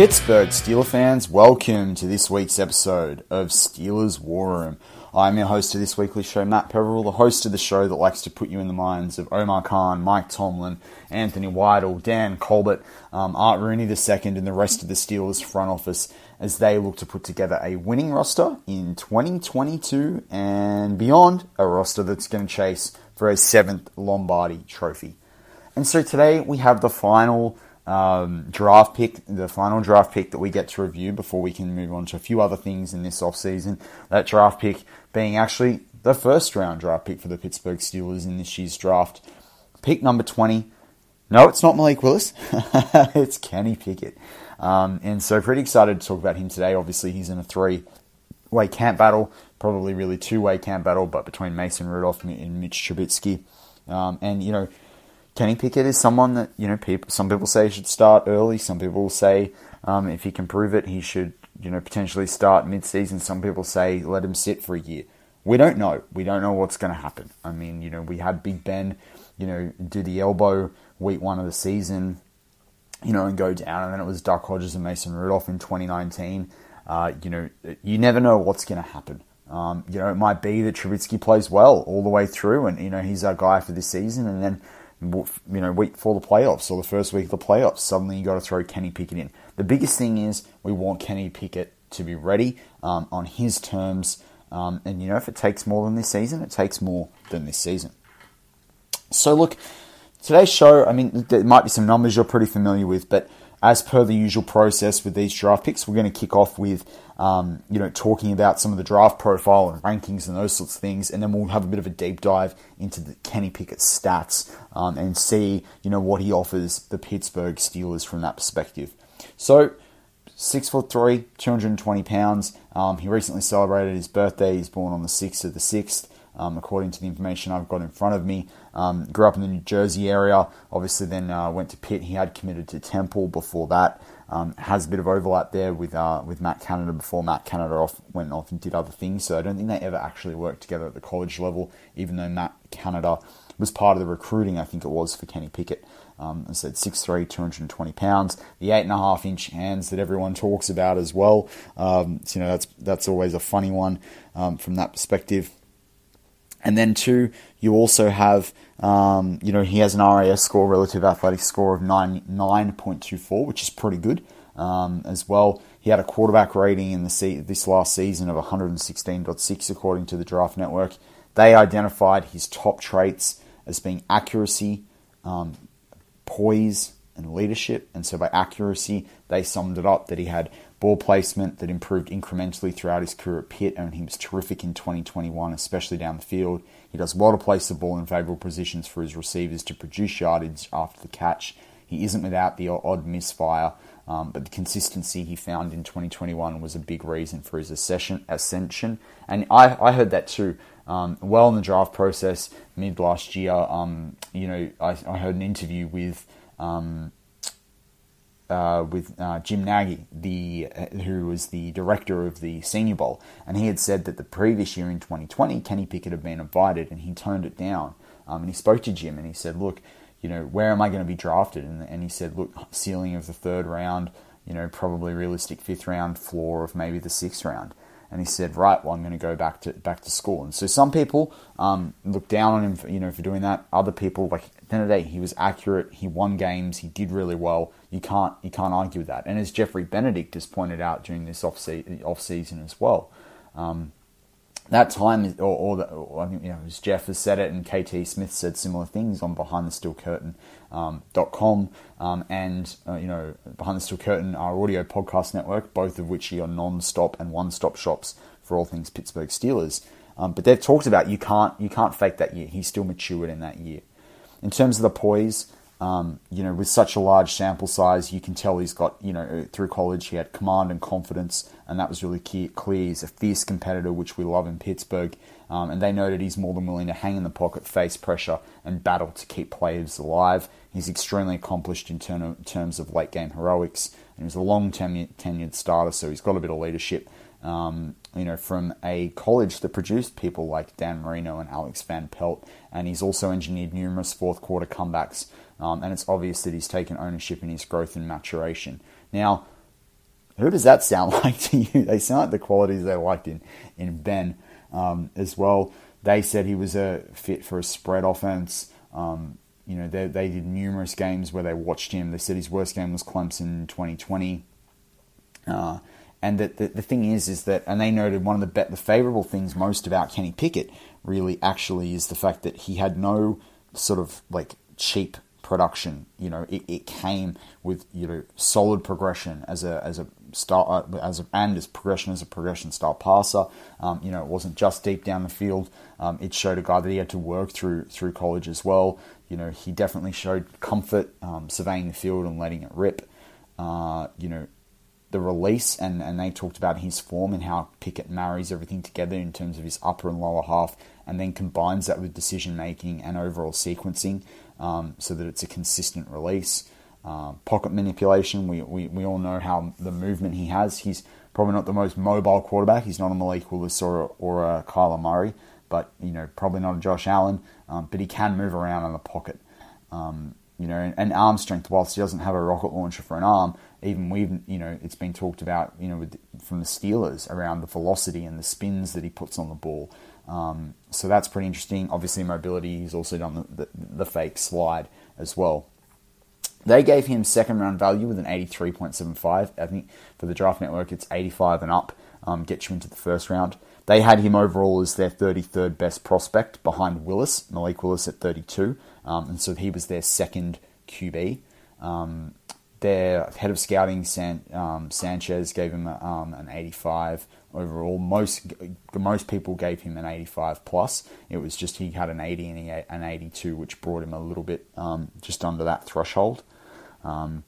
Pittsburgh Steeler fans, welcome to this week's episode of Steelers War Room. I'm your host of this weekly show, Matt Peverill, the host of the show that likes to put you in the minds of Omar Khan, Mike Tomlin, Anthony Weidl, Dan Colbert, um, Art Rooney II, and the rest of the Steelers front office as they look to put together a winning roster in 2022 and beyond, a roster that's going to chase for a seventh Lombardi trophy. And so today we have the final um, draft pick, the final draft pick that we get to review before we can move on to a few other things in this offseason. That draft pick being actually the first round draft pick for the Pittsburgh Steelers in this year's draft. Pick number 20. No, it's not Malik Willis. it's Kenny Pickett. Um, and so pretty excited to talk about him today. Obviously, he's in a three way camp battle, probably really two way camp battle, but between Mason Rudolph and Mitch Trubisky. Um, and, you know, Kenny Pickett is someone that you know people. Some people say should start early. Some people say um, if he can prove it, he should you know potentially start mid-season. Some people say let him sit for a year. We don't know. We don't know what's going to happen. I mean, you know, we had Big Ben, you know, do the elbow week one of the season, you know, and go down, and then it was Duck Hodges and Mason Rudolph in 2019. Uh, you know, you never know what's going to happen. Um, you know, it might be that Trubisky plays well all the way through, and you know he's our guy for this season, and then you know, week before the playoffs or the first week of the playoffs, suddenly you got to throw Kenny Pickett in. The biggest thing is we want Kenny Pickett to be ready um, on his terms. Um, and, you know, if it takes more than this season, it takes more than this season. So, look, today's show, I mean, there might be some numbers you're pretty familiar with, but as per the usual process with these draft picks, we're going to kick off with, um, you know, talking about some of the draft profile and rankings and those sorts of things, and then we'll have a bit of a deep dive into the Kenny Pickett stats um, and see, you know, what he offers the Pittsburgh Steelers from that perspective. So, six foot three, 220 pounds. Um, he recently celebrated his birthday. He's born on the 6th of the 6th um, according to the information I've got in front of me. Um, grew up in the New Jersey area, obviously, then uh, went to Pitt. He had committed to Temple before that. Um, has a bit of overlap there with uh, with Matt Canada before Matt Canada off, went off and did other things. So I don't think they ever actually worked together at the college level, even though Matt Canada was part of the recruiting, I think it was, for Kenny Pickett. Um, I said 6'3, 220 pounds. The 8.5 inch hands that everyone talks about as well. Um, so, you know, that's, that's always a funny one um, from that perspective. And then two, you also have, um, you know, he has an RAS score, relative athletic score of 9, 9.24, which is pretty good um, as well. He had a quarterback rating in the se- this last season of 116.6 according to the Draft Network. They identified his top traits as being accuracy, um, poise, and leadership. And so by accuracy, they summed it up that he had ball placement that improved incrementally throughout his career at Pitt, and he was terrific in 2021, especially down the field. He does well to place the ball in favourable positions for his receivers to produce yardage after the catch. He isn't without the odd misfire, um, but the consistency he found in 2021 was a big reason for his ascension. ascension. And I, I heard that too. Um, well in the draft process, mid last year, um, you know, I, I, heard an interview with um, uh, with uh, Jim Nagy, the uh, who was the director of the Senior Bowl, and he had said that the previous year in 2020, Kenny Pickett had been invited, and he turned it down. Um, and he spoke to Jim, and he said, "Look, you know, where am I going to be drafted?" And, and he said, "Look, ceiling of the third round, you know, probably realistic fifth round, floor of maybe the sixth round." and he said, "Right, well, I'm going to go back to back to school." And so some people um, look down on him, for, you know, for doing that. Other people, like at the end of the day, he was accurate. He won games. He did really well. You can't you can't argue with that. And as Jeffrey Benedict has pointed out during this off, se- off season as well, um, that time, or, or, the, or, I think you know, as Jeff has said it, and KT Smith said similar things on Behind the Steel Curtain um, .com um, and uh, you know Behind the Steel Curtain, our audio podcast network, both of which are non-stop and one-stop shops for all things Pittsburgh Steelers. Um, but they've talked about you can't you can't fake that year. He's still matured in that year. In terms of the poise, um, you know, with such a large sample size, you can tell he's got, you know, through college he had command and confidence, and that was really key, clear. He's a fierce competitor, which we love in Pittsburgh, um, and they know that he's more than willing to hang in the pocket, face pressure, and battle to keep players alive. He's extremely accomplished in terms of late game heroics, and he's a long tenured starter, so he's got a bit of leadership. Um, you know, from a college that produced people like Dan Marino and Alex Van Pelt, and he's also engineered numerous fourth quarter comebacks um, and it's obvious that he's taken ownership in his growth and maturation. Now, who does that sound like to you? They sound like the qualities they liked in, in Ben um, as well. They said he was a fit for a spread offense. Um, you know, they, they did numerous games where they watched him. They said his worst game was Clemson in 2020. Uh, and that the, the thing is, is that, and they noted one of the be- the favourable things most about Kenny Pickett really actually is the fact that he had no sort of like cheap production. You know, it, it came with you know solid progression as a as a start uh, as a, and as progression as a progression style passer. Um, you know, it wasn't just deep down the field. Um, it showed a guy that he had to work through through college as well. You know, he definitely showed comfort um, surveying the field and letting it rip. Uh, you know, the release and, and they talked about his form and how Pickett marries everything together in terms of his upper and lower half and then combines that with decision making and overall sequencing um, so that it's a consistent release. Uh, pocket manipulation, we, we, we all know how the movement he has. He's probably not the most mobile quarterback. He's not a Malik Willis or, or a Kyler Murray, but you know probably not a Josh Allen. Um, but he can move around in the pocket. Um, you know, and, and, arm strength. Whilst he doesn't have a rocket launcher for an arm, even we've you know it's been talked about you know with, from the Steelers around the velocity and the spins that he puts on the ball. Um, so that's pretty interesting. Obviously, mobility, he's also done the, the, the, fake slide as well. They gave him second round value with an 83.75. I think for the draft network, it's 85 and up, um, you into the first round. They had him overall as their 33rd best prospect behind Willis, Malik Willis at 32. Um, and so he was their second QB. Um, their head of scouting, San, um, Sanchez, gave him um, an 85 overall. Most most people gave him an 85 plus. It was just he had an 80 and he an 82, which brought him a little bit um, just under that threshold. Um,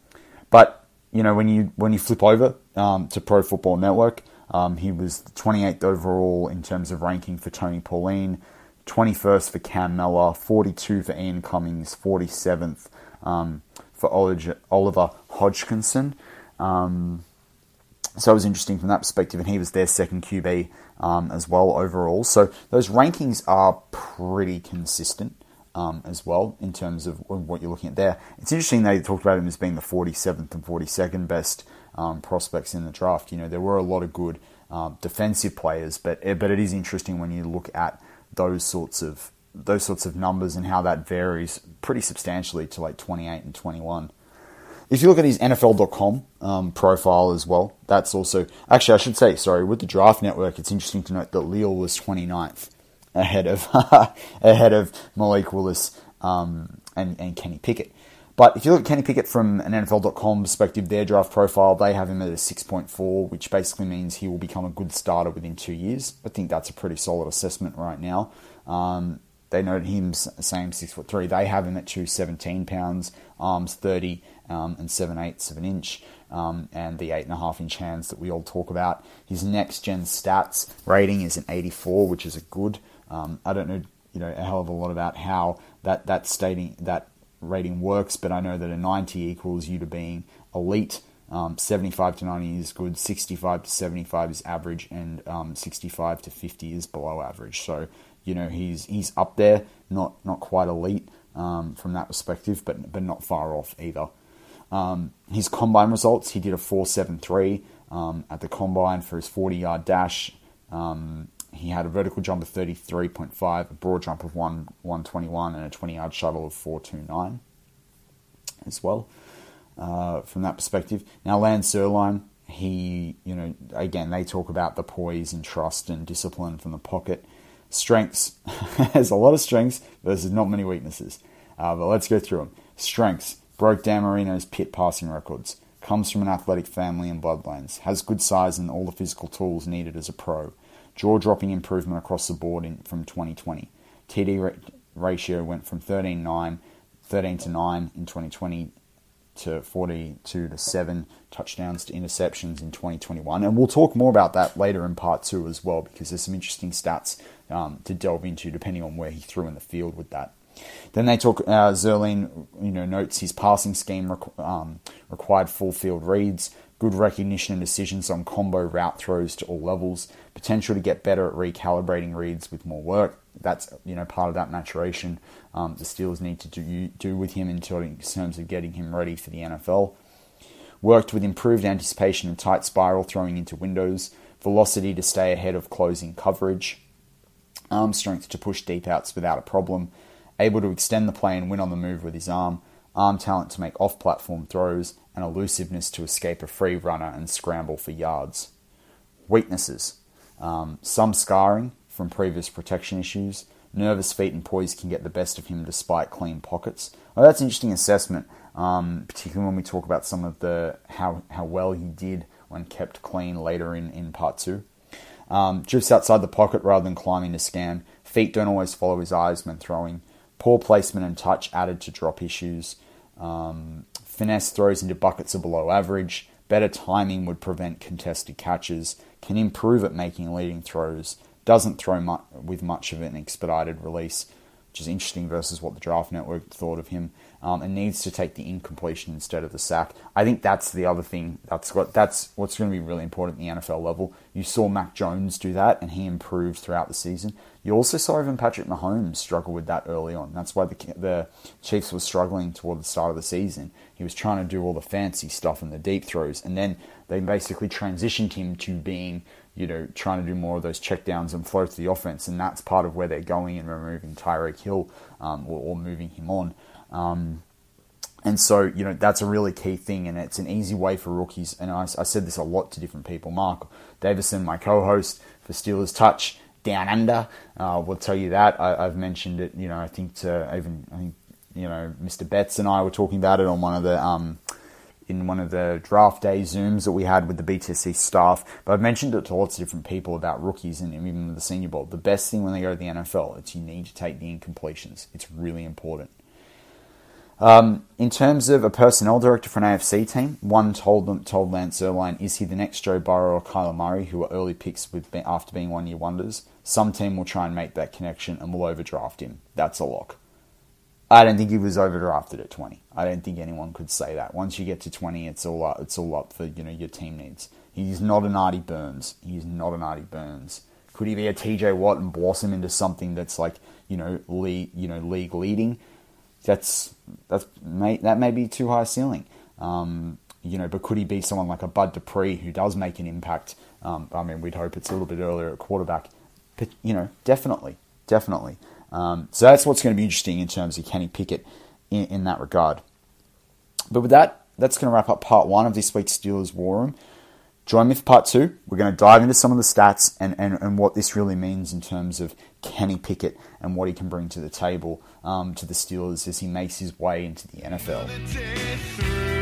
but you know when you when you flip over um, to Pro Football Network, um, he was 28th overall in terms of ranking for Tony Pauline, 21st for Cam Mellor, 42 for Ian Cummings, 47th um, for Oliver Hodgkinson. Um, so it was interesting from that perspective, and he was their second QB um, as well overall. So those rankings are pretty consistent um, as well in terms of what you're looking at there. It's interesting they talked about him as being the 47th and 42nd best um, prospects in the draft. You know, there were a lot of good um, defensive players, but but it is interesting when you look at those sorts of those sorts of numbers and how that varies pretty substantially to like 28 and 21 if you look at his NFL.com um, profile as well, that's also actually I should say sorry with the Draft Network. It's interesting to note that Leal was 29th ahead of ahead of Malik Willis um, and and Kenny Pickett. But if you look at Kenny Pickett from an NFL.com perspective, their draft profile, they have him at a 6.4, which basically means he will become a good starter within two years. I think that's a pretty solid assessment right now. Um, they note him same six foot three. They have him at 217 pounds, arms 30 um, and 7 eighths of an inch, um, and the eight and a half inch hands that we all talk about. His next gen stats rating is an 84, which is a good. Um, I don't know, you know, a hell of a lot about how that that stating that rating works, but I know that a 90 equals you to being elite. Um, 75 to 90 is good, 65 to 75 is average, and um, 65 to 50 is below average. So, you know, he's he's up there, not not quite elite um, from that perspective, but but not far off either. Um, his combine results, he did a 4.73 um, at the combine for his 40 yard dash. Um, he had a vertical jump of 33.5, a broad jump of 1, 121, and a 20 yard shuttle of 429 as well. Uh, from that perspective. Now, Lance Zierlein, he, you know, again, they talk about the poise and trust and discipline from the pocket. Strengths, has a lot of strengths versus not many weaknesses. Uh, but let's go through them. Strengths, broke Dan Marino's Pitt passing records, comes from an athletic family and bloodlines, has good size and all the physical tools needed as a pro Jaw dropping improvement across the board in, from 2020. TD ratio went from 13, 9, 13 to 9 in 2020 to 42 to 7 touchdowns to interceptions in 2021. And we'll talk more about that later in part two as well because there's some interesting stats um, to delve into depending on where he threw in the field with that. Then they talk. Uh, Zierlein, you know, notes his passing scheme requ- um, required full field reads, good recognition and decisions on combo route throws to all levels, potential to get better at recalibrating reads with more work. That's you know part of that maturation um, the Steelers need to do, do with him in terms of getting him ready for the NFL. Worked with improved anticipation and tight spiral throwing into windows, velocity to stay ahead of closing coverage, arm strength to push deep outs without a problem, able to extend the play and win on the move with his arm, arm talent to make off platform throws, and elusiveness to escape a free runner and scramble for yards. Weaknesses um, some scarring from previous protection issues. Nervous feet and poise can get the best of him despite clean pockets. Well, that's an interesting assessment, um, particularly when we talk about some of the how, how well he did when kept clean later in, in part two. Um, drifts outside the pocket rather than climbing to scan. Feet don't always follow his eyes when throwing. Poor placement and touch added to drop issues. Um, finesse throws into buckets are below average. Better timing would prevent contested catches. Can improve at making leading throws. Doesn't throw with much of an expedited release, which is interesting versus what the draft network thought of him um, and needs to take the incompletion instead of the sack. I think that's the other thing. That's what that's what's going to be really important at the NFL level. You saw Mac Jones do that, and he improved throughout the season. You also saw even Patrick Mahomes struggle with that early on. That's why the the Chiefs were struggling toward the start of the season. He was trying to do all the fancy stuff and the deep throws, and then they basically transitioned him to being you know, trying to do more of those checkdowns and flow to the offense, and that's part of where they're going and removing Tyreek Hill um, or, or, moving him on. Um, and so, you know, that's a really key thing, and it's an easy way for rookies. And I, I said this a lot to different people. Mark Davison, my co host for Steelers Touch Down Under, uh, will tell you that. I, have mentioned it, you know, I think to even, I think, you know, Mr. Betts and I were talking about it on one of the, um, in one of the draft day Zooms that we had with the BTC staff. But I've mentioned it to lots of different people about rookies and even the Senior Bowl. The best thing when they go to the NFL, it's you need to take the incompletions. It's really important. Um, in terms of a personnel director for an AFC team, one told them told Lance Zierlein, is he the next Joe Burrow or Kyler Murray, who are early picks with after being one year wonders? Some team will try and make that connection and will overdraft him. That's a lock. I don't think he was overdrafted at 20. I don't think anyone could say that. Once you get to 20, it's all up, it's all up for you know your team needs. He's not an Artie Burns. He's not an Artie Burns. Could he be a TJ Watt and blossom into something that's like you know you know league leading? That's that's may, that may be too high ceiling. Um, you know, but could he be someone like a Bud Dupree who does make an impact? Um, I mean, we'd hope it's a little bit earlier at quarterback, but you know, definitely, definitely. Um, so that's what's going to be interesting in terms of Kenny Pickett in, in that regard. But with that, that's going to wrap up part one of this week's Steelers War Room. Join me for part two. We're going to dive into some of the stats and, and, and what this really means in terms of Kenny Pickett and what he can bring to the table um, to the Steelers as he makes his way into the NFL.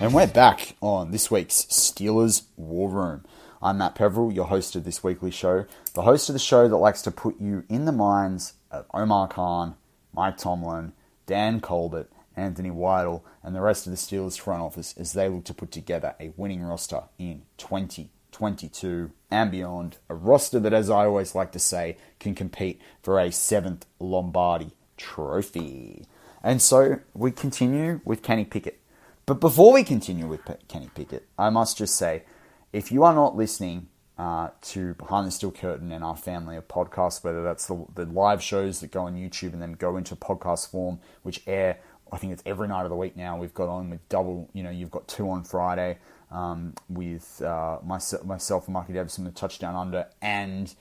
And we're back on this week's Steelers War Room. I'm Matt Peverill, your host of this weekly show, the host of the show that likes to put you in the minds of Omar Khan, Mike Tomlin, Dan Colbert, Anthony Weidl, and the rest of the Steelers front office as they look to put together a winning roster in 2022 and beyond. A roster that, as I always like to say, can compete for a seventh Lombardi trophy. And so we continue with Kenny Pickett. But before we continue with P- Kenny Pickett, I must just say if you are not listening uh, to Behind the Steel Curtain and our family of podcasts, whether that's the, the live shows that go on YouTube and then go into podcast form, which air, I think it's every night of the week now. We've got on with double, you know, you've got two on Friday um, with uh, myself, myself and Mikey Davison, the touchdown under, and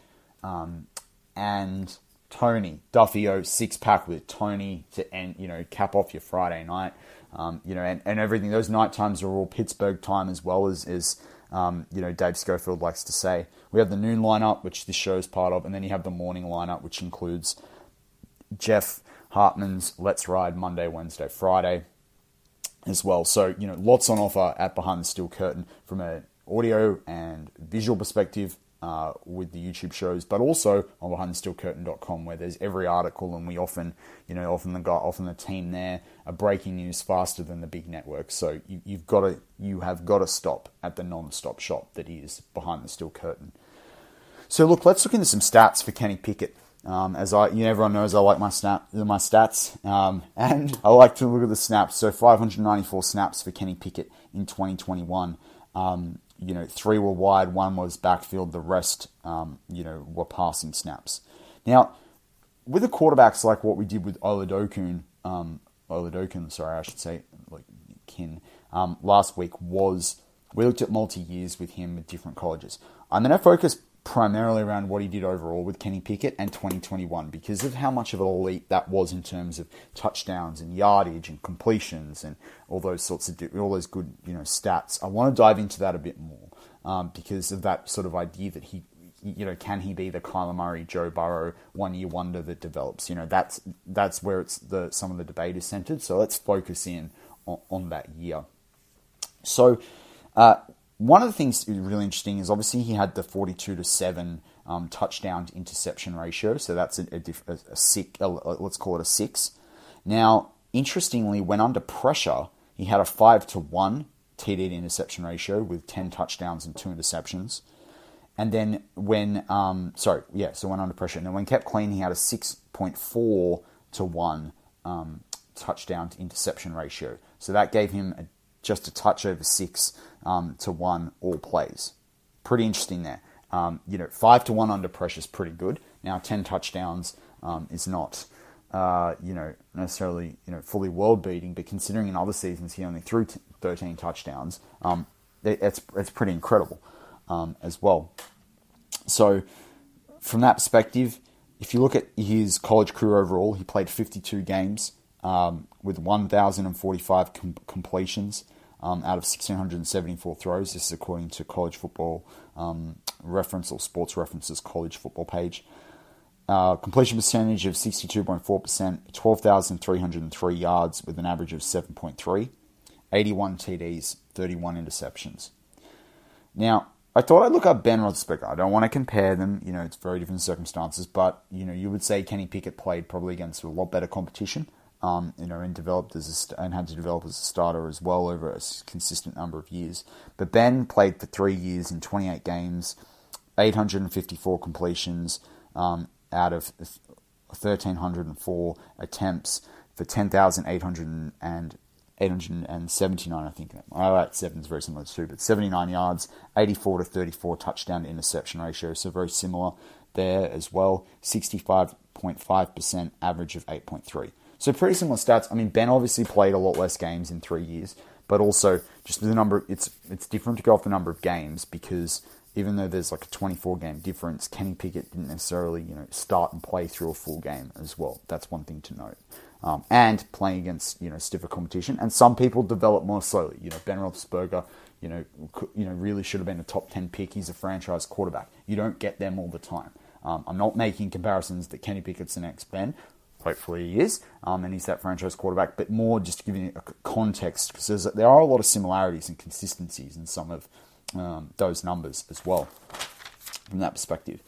um, and Tony Duffy O six pack with Tony to end, you know, cap off your Friday night. Um, you know, and, and everything. Those night times are all Pittsburgh time as well as, as um, you know, Dave Schofield likes to say. We have the noon lineup, which this show is part of, and then you have the morning lineup, which includes Jeff Hartman's Let's Ride Monday, Wednesday, Friday as well. So, you know, lots on offer at Behind the Steel Curtain from an audio and visual perspective uh, with the YouTube shows, but also on behindthesteelcurtain.com where there's every article and we often, you know, often the guy, often the team there are breaking news faster than the big networks. So you, you've got to, you have got to stop at the non-stop shop that is Behind the Steel Curtain. So look, let's look into some stats for Kenny Pickett. Um, as I, you know, everyone knows, I like my snap, my stats, um, and I like to look at the snaps. So 594 snaps for Kenny Pickett in 2021. Um, you know, three were wide, one was backfield, the rest, um, you know, were passing snaps. Now, with the quarterbacks like what we did with Oladokun, um, Oladokun, sorry, I should say, like Kin, um, last week was we looked at multi years with him with different colleges. I'm going to focus primarily around what he did overall with Kenny Pickett and 2021 because of how much of an elite that was in terms of touchdowns and yardage and completions and all those sorts of all those good you know stats. I want to dive into that a bit more um, because of that sort of idea that he you know can he be the Kyler Murray Joe Burrow one year wonder that develops. You know that's that's where it's the some of the debate is centered. So let's focus in on, on that year. So. Uh, one of the things really interesting is obviously he had the 42 to 7 um, touchdown to interception ratio, so that's a, a, a, a six, let's call it a 6. Now, interestingly, when under pressure, he had a 5 to 1 TD to interception ratio with 10 touchdowns and 2 interceptions. And then when, um, sorry, yeah, so when under pressure. And when kept clean, he had a 6.4 to 1 um, touchdown to interception ratio. So that gave him a, just a touch over 6 um, to one all plays. Pretty interesting there. Um, you know, five to one under pressure is pretty good. Now, ten touchdowns um, is not, uh, you know, necessarily you know fully world beating, but considering in other seasons he only threw t- thirteen touchdowns, um, it, it's it's pretty incredible um, as well. So, from that perspective, if you look at his college career overall, he played 52 games um, with 1,045 com- completions um, out of 1,674 throws. This is according to College Football um, Reference or Sports References College Football page. Uh, completion percentage of 62.4%, 12,303 yards with an average of 7.3, 81 TDs, 31 interceptions. Now, I thought I'd look up Ben Roethlisberger. I don't want to compare them. You know, it's very different circumstances, but you know, you would say Kenny Pickett played probably against a lot better competition. Um, you know, and developed as a, and had to develop as a starter as well over a consistent number of years. But Ben played for three years in 28 games, 854 completions um, out of 1,304 attempts for 10,800 and 879, I think. All right, seven is very similar to two, but 79 yards, 84 to 34 touchdown to interception ratio, so very similar there as well. 65.5% average of 8.3. So pretty similar stats. I mean, Ben obviously played a lot less games in three years, but also just the number. It's it's different to go off the number of games because even though there's like a 24 game difference, Kenny Pickett didn't necessarily you know start and play through a full game as well. That's one thing to note um, and playing against you know stiffer competition. And some people develop more slowly. You know, Ben Roethlisberger, you know, you know, really should have been a top ten pick. He's a franchise quarterback. You don't get them all the time. Um, I'm not making comparisons that Kenny Pickett's the next Ben. Hopefully he is, um, and he's that franchise quarterback. But more just giving it a context because there are a lot of similarities and consistencies in some of um, those numbers as well from that perspective.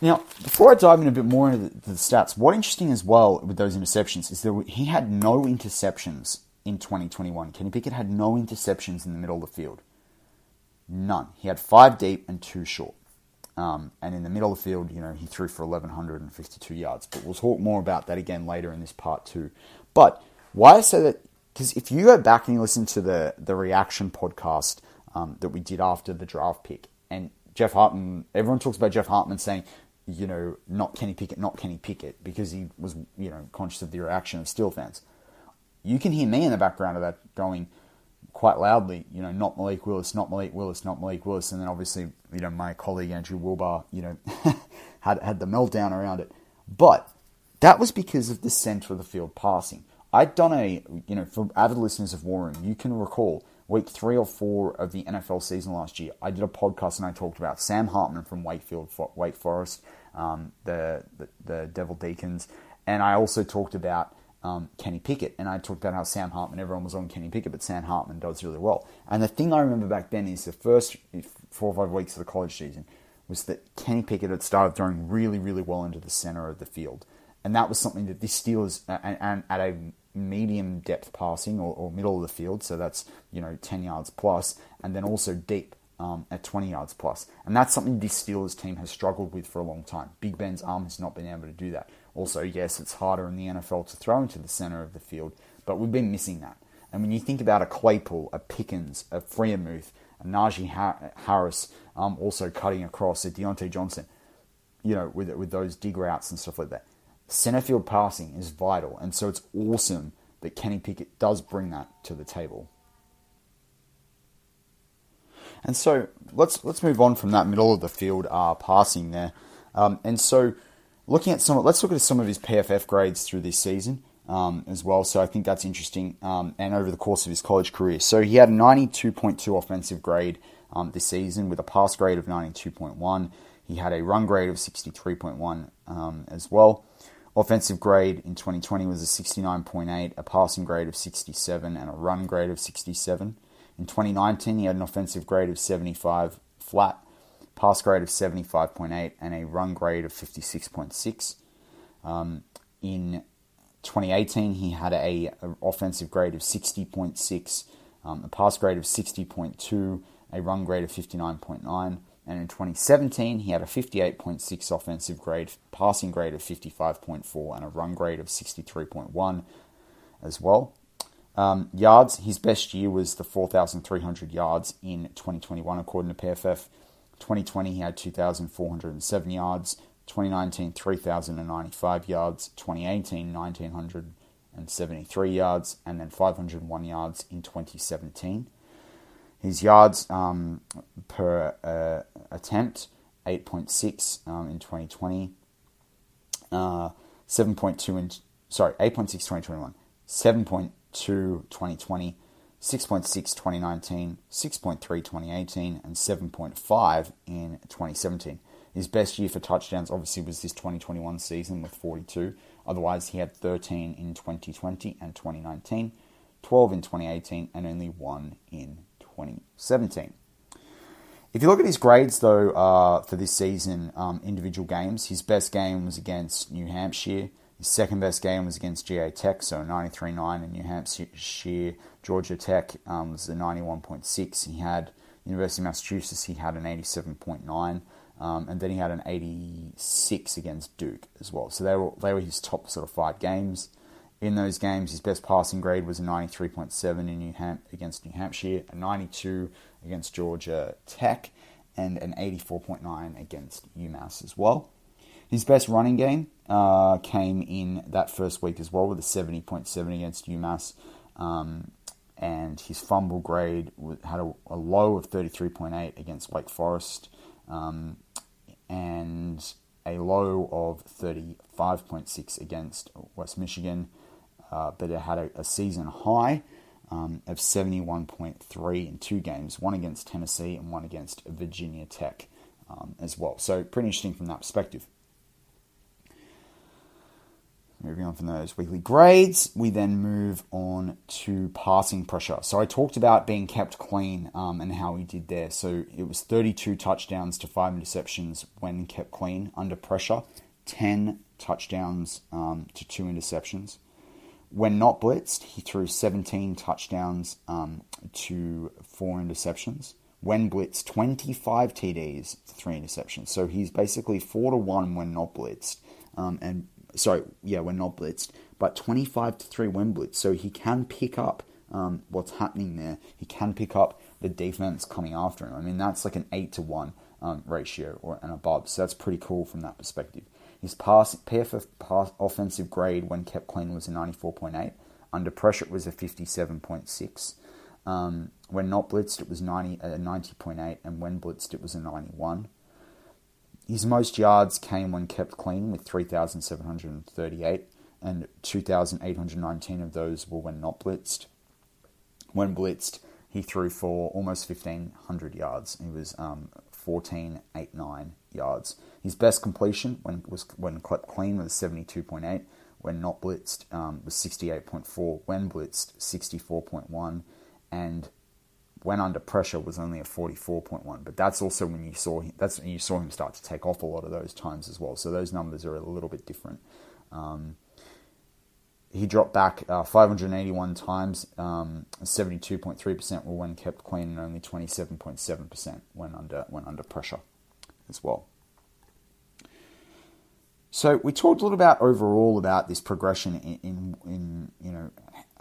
Now, before I dive in a bit more into the, the stats, what interesting as well with those interceptions is that he had no interceptions in 2021. Kenny Pickett had no interceptions in the middle of the field. None. He had five deep and two short. Um, and in the middle of the field, you know, he threw for 1,152 yards. But we'll talk more about that again later in this part two. But why I say that, because if you go back and you listen to the, the reaction podcast um, that we did after the draft pick, and Jeff Hartman, everyone talks about Jeff Hartman saying, you know, not Kenny Pickett, not Kenny Pickett, because he was, you know, conscious of the reaction of Steel fans. You can hear me in the background of that going quite loudly, you know, not Malik Willis, not Malik Willis, not Malik Willis, and then obviously, you know, my colleague Andrew Wilbar, you know, had had the meltdown around it. But that was because of the center of the field passing. I'd done a, you know, for avid listeners of War Room, you can recall week three or four of the NFL season last year, I did a podcast and I talked about Sam Hartman from Wakefield, Wake Forest, um, the, the, the Devil Deacons, and I also talked about um, Kenny Pickett, and I talked about how Sam Hartman, everyone was on Kenny Pickett, but Sam Hartman does really well. And the thing I remember back then is the first four or five weeks of the college season was that Kenny Pickett had started throwing really, really well into the center of the field. And that was something that the Steelers, and, and at a medium depth passing or, or, middle of the field, so that's you know 10 yards plus, and then also deep um, at 20 yards plus. And that's something this Steelers team has struggled with for a long time. Big Ben's arm has not been able to do that. Also, yes, it's harder in the NFL to throw into the center of the field, but we've been missing that. And when you think about a Claypool, a Pickens, a Freiermuth, a Najee Harris, um, also cutting across, a Diontae Johnson, you know, with with those dig routes and stuff like that center field passing is vital, and so it's awesome that Kenny Pickett does bring that to the table. And so let's let's move on from that middle of the field uh, passing there, um, and so looking at some, let's look at some of his PFF grades through this season um, as well. So I think that's interesting, um, and over the course of his college career, so he had a 92.2 offensive grade um, this season with a pass grade of 92.1. He had a run grade of 63.1 um, as well. Offensive grade in 2020 was a 69.8, a passing grade of 67, and a run grade of 67. In 2019, he had an offensive grade of 75 flat, pass grade of 75.8, and a run grade of 56.6. Um, in 2018, he had a, a offensive grade of 60.6, um, a pass grade of 60.2, a run grade of 59.9, and in 2017, he had a 58.6 offensive grade, passing grade of 55.4, and a run grade of 63.1 as well. Um, yards, his best year was the 4,300 yards in 2021, according to PFF. 2020, he had 2,407 yards. 2019, 3,095 yards. 2018, 1,973 yards. And then 501 yards in 2017. His yards um, per uh, attempt, 8.6 um, in 2020, uh, 7.2 in, sorry, 8.6 2021, 7.2 2020, 6.6 2019, 6.3 2018, and 7.5 in 2017. His best year for touchdowns obviously was this 2021 season with 42. Otherwise, he had 13 in 2020 and 2019, 12 in 2018, and only one in 2017. If you look at his grades, though, uh, for this season, um, individual games, his best game was against New Hampshire. His second best game was against GA Tech, so 93.9, and New Hampshire, Georgia Tech um, was a 91.6. He had University of Massachusetts, he had an 87.9, um, and then he had an 86 against Duke as well. So they were they were his top sort of five games. In those games, his best passing grade was a 93.7 in New Ham- against New Hampshire, a 92 against Georgia Tech, and an 84.9 against UMass as well. His best running game uh, came in that first week as well with a 70.7 against UMass. Um, and his fumble grade had a, a low of 33.8 against Wake Forest um, and a low of 35.6 against West Michigan. Uh, but it had a, a season high um, of 71.3 in two games, one against Tennessee and one against Virginia Tech um, as well. So, pretty interesting from that perspective. Moving on from those weekly grades, we then move on to passing pressure. So I talked about being kept clean um, and how he did there. So it was 32 touchdowns to five interceptions when kept clean under pressure, 10 touchdowns um, to two interceptions. When not blitzed, he threw 17 touchdowns um, to four interceptions. When blitzed, 25 TDs to three interceptions. So he's basically four to one when not blitzed, um, and sorry, yeah, when not blitzed, but 25 to three when blitzed. So he can pick up um, what's happening there. He can pick up the defense coming after him. I mean, that's like an eight to one um, ratio or and above. So that's pretty cool from that perspective. His pass PFF pass, offensive grade when kept clean was a 94.8. Under pressure, it was a 57.6. Um, when not blitzed, it was 90, uh, 90.8, and when blitzed, it was a 91. His most yards came when kept clean with 3,738, and 2,819 of those were when not blitzed. When blitzed, he threw for almost 1,500 yards. He was um, 1489 yards. His best completion when was when clipped clean was 72.8. When not blitzed um, was 68.4. When blitzed, 64.1, and when under pressure was only a 44.1. But that's also when you saw him, that's when you saw him start to take off a lot of those times as well. So those numbers are a little bit different. Um, he dropped back uh, 581 times. Um, 72.3% were when kept clean, and only 27.7% when under when under pressure, as well. So we talked a little about overall about this progression in, in, in you know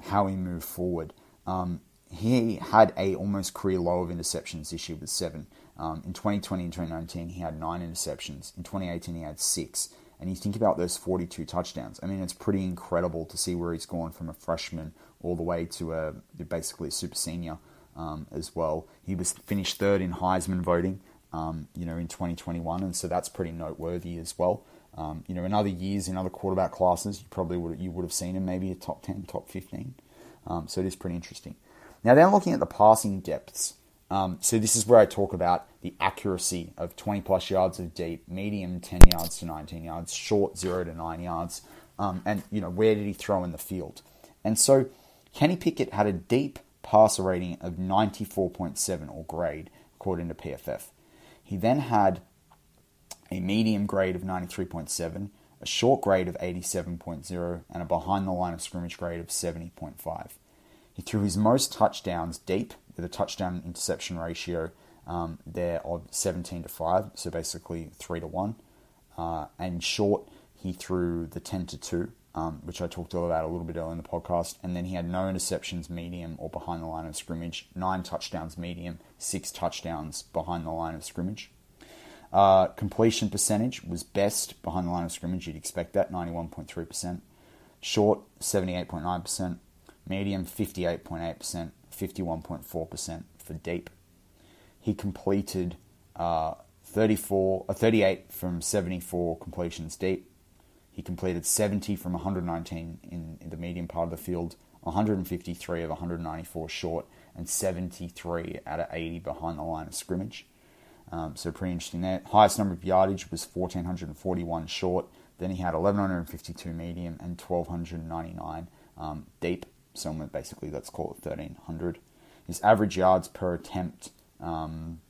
how he moved forward. Um, he had a almost career low of interceptions this year with seven. Um, in 2020 and 2019, he had nine interceptions. In 2018, he had six. And you think about those 42 touchdowns. I mean, it's pretty incredible to see where he's gone from a freshman all the way to a basically a super senior um, as well. He was finished third in Heisman voting, um, you know, in 2021, and so that's pretty noteworthy as well. Um, you know, in other years, in other quarterback classes, you probably would you would have seen him maybe a top 10, top 15. Um, so it is pretty interesting. Now, then looking at the passing depths. Um, so this is where I talk about the accuracy of 20 plus yards of deep, medium 10 yards to 19 yards, short 0 to 9 yards, um, and you know where did he throw in the field? And so Kenny Pickett had a deep passer rating of 94.7 or grade according to PFF. He then had a medium grade of 93.7, a short grade of 87.0, and a behind the line of scrimmage grade of 70.5. He threw his most touchdowns deep with a touchdown interception ratio um, there of 17 to 5, so basically 3 to 1. Uh, and short, he threw the 10 to 2, um, which I talked all about a little bit earlier in the podcast. And then he had no interceptions medium or behind the line of scrimmage, nine touchdowns medium, six touchdowns behind the line of scrimmage. Uh, completion percentage was best behind the line of scrimmage. You'd expect that, 91.3%. Short, 78.9%. Medium, 58.8%. 51.4% for deep. He completed uh, 34, uh, 38 from 74 completions deep. He completed 70 from 119 in, in the medium part of the field, 153 of 194 short, and 73 out of 80 behind the line of scrimmage. Um, so pretty interesting there. Highest number of yardage was 1,441 short. Then he had 1,152 medium and 1,299 um, deep. So basically, let's call it 1,300. His average yards per attempt um,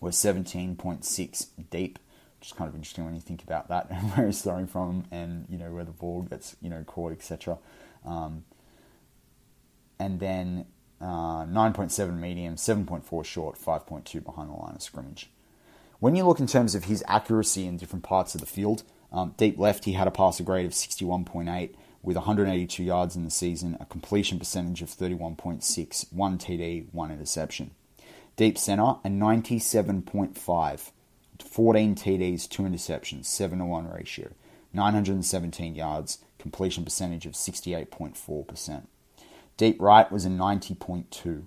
was 17.6 deep, which is kind of interesting when you think about that and where he's throwing from and, you know, where the ball gets, you know, caught, etc. Um, and then uh, 9.7 medium, 7.4 short, 5.2 behind the line of scrimmage. When you look in terms of his accuracy in different parts of the field, um, deep left, he had a passer grade of 61.8 with 182 yards in the season, a completion percentage of 31.6, one TD, one interception. Deep center, a 97.5, 14 TDs, two interceptions, 7 to 1 ratio, 917 yards, completion percentage of 68.4%. Deep right was a 90.2,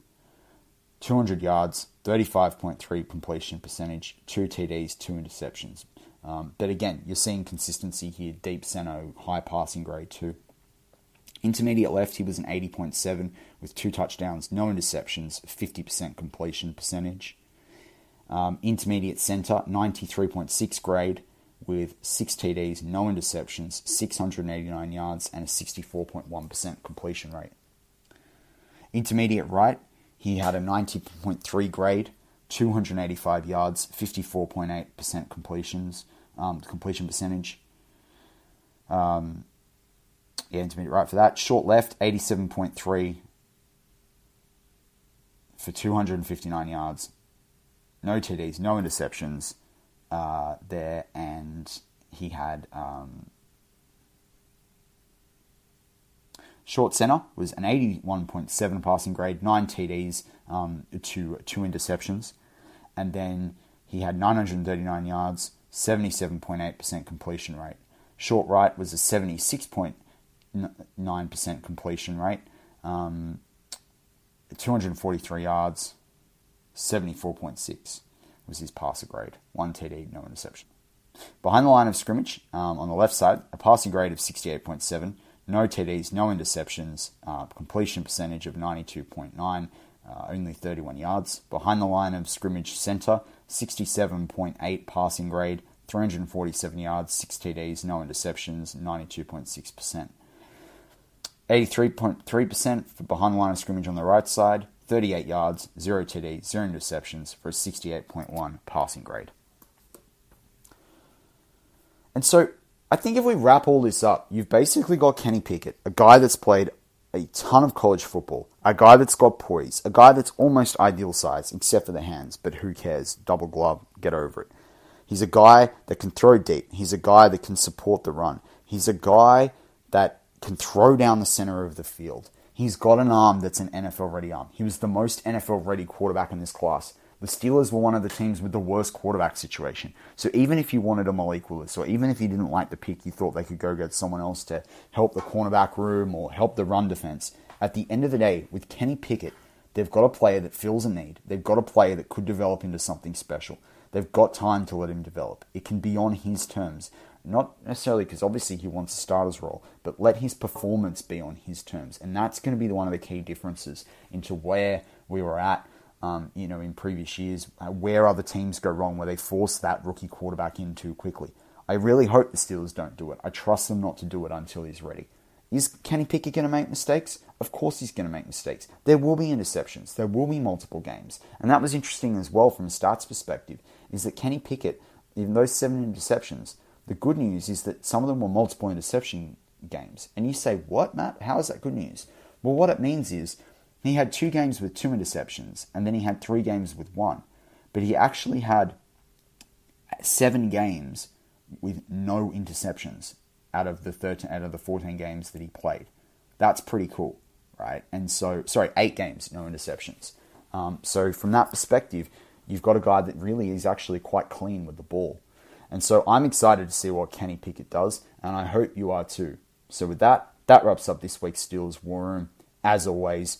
200 yards, 35.3 completion percentage, two TDs, two interceptions. Um, but again, you're seeing consistency here. Deep center, high passing grade too. Intermediate left, he was an 80.7 with two touchdowns, no interceptions, 50% completion percentage. Um, intermediate center, 93.6 grade with six TDs, no interceptions, 689 yards, and a 64.1% completion rate. Intermediate right, he had a 90.3 grade, 285 yards, 54.8% completions, um, completion percentage. Um, yeah, intermediate right for that. Short left, 87.3 for 259 yards. No TDs, no interceptions uh, there, and he had um, short center was an 81.7 passing grade, nine TDs um, to two interceptions, and then he had 939 yards, 77.8% completion rate. Short right was a 76.9% completion rate, um, 243 yards, 74.6 was his passer grade. One TD, no interception. Behind the line of scrimmage, um, on the left side, a passing grade of 68.7, no TDs, no interceptions, uh, completion percentage of 92.9, uh, only 31 yards. Behind the line of scrimmage centre, 67.8 passing grade, 347 yards, 6 TDs, no interceptions, 92.6%. 83.3% for behind the line of scrimmage on the right side, 38 yards, 0 TDs, 0 interceptions for a 68.1 passing grade. And so I think if we wrap all this up, you've basically got Kenny Pickett, a guy that's played a ton of college football, a guy that's got poise, a guy that's almost ideal size, except for the hands, but who cares? Double glove, get over it. He's a guy that can throw deep. He's a guy that can support the run. He's a guy that can throw down the center of the field. He's got an arm that's an NFL ready arm. He was the most NFL ready quarterback in this class. The Steelers were one of the teams with the worst quarterback situation. So even if you wanted a Malik Willis, or even if you didn't like the pick, you thought they could go get someone else to help the cornerback room or help the run defense. At the end of the day, with Kenny Pickett, they've got a player that fills a need. They've got a player that could develop into something special. They've got time to let him develop. It can be on his terms. Not necessarily because obviously he wants a starter's role, but let his performance be on his terms. And that's going to be one of the key differences into where we were at um, you know, in previous years, uh, where other teams go wrong, where they force that rookie quarterback in too quickly. I really hope the Steelers don't do it. I trust them not to do it until he's ready. Is Kenny Pickett going to make mistakes? Of course he's going to make mistakes. There will be interceptions. There will be multiple games. And that was interesting as well from a stats perspective, is that Kenny Pickett, in those seven interceptions, the good news is that some of them were multiple interception games. And you say, what, Matt? How is that good news? Well, what it means is he had two games with two interceptions, and then he had three games with one. But he actually had seven games with no interceptions out of the 13 out of the 14 games that he played. That's pretty cool, right? And so, sorry, eight games, no interceptions. Um, so from that perspective, you've got a guy that really is actually quite clean with the ball. And so I'm excited to see what Kenny Pickett does, and I hope you are too. So with that, that wraps up this week's Steelers War Room. As always,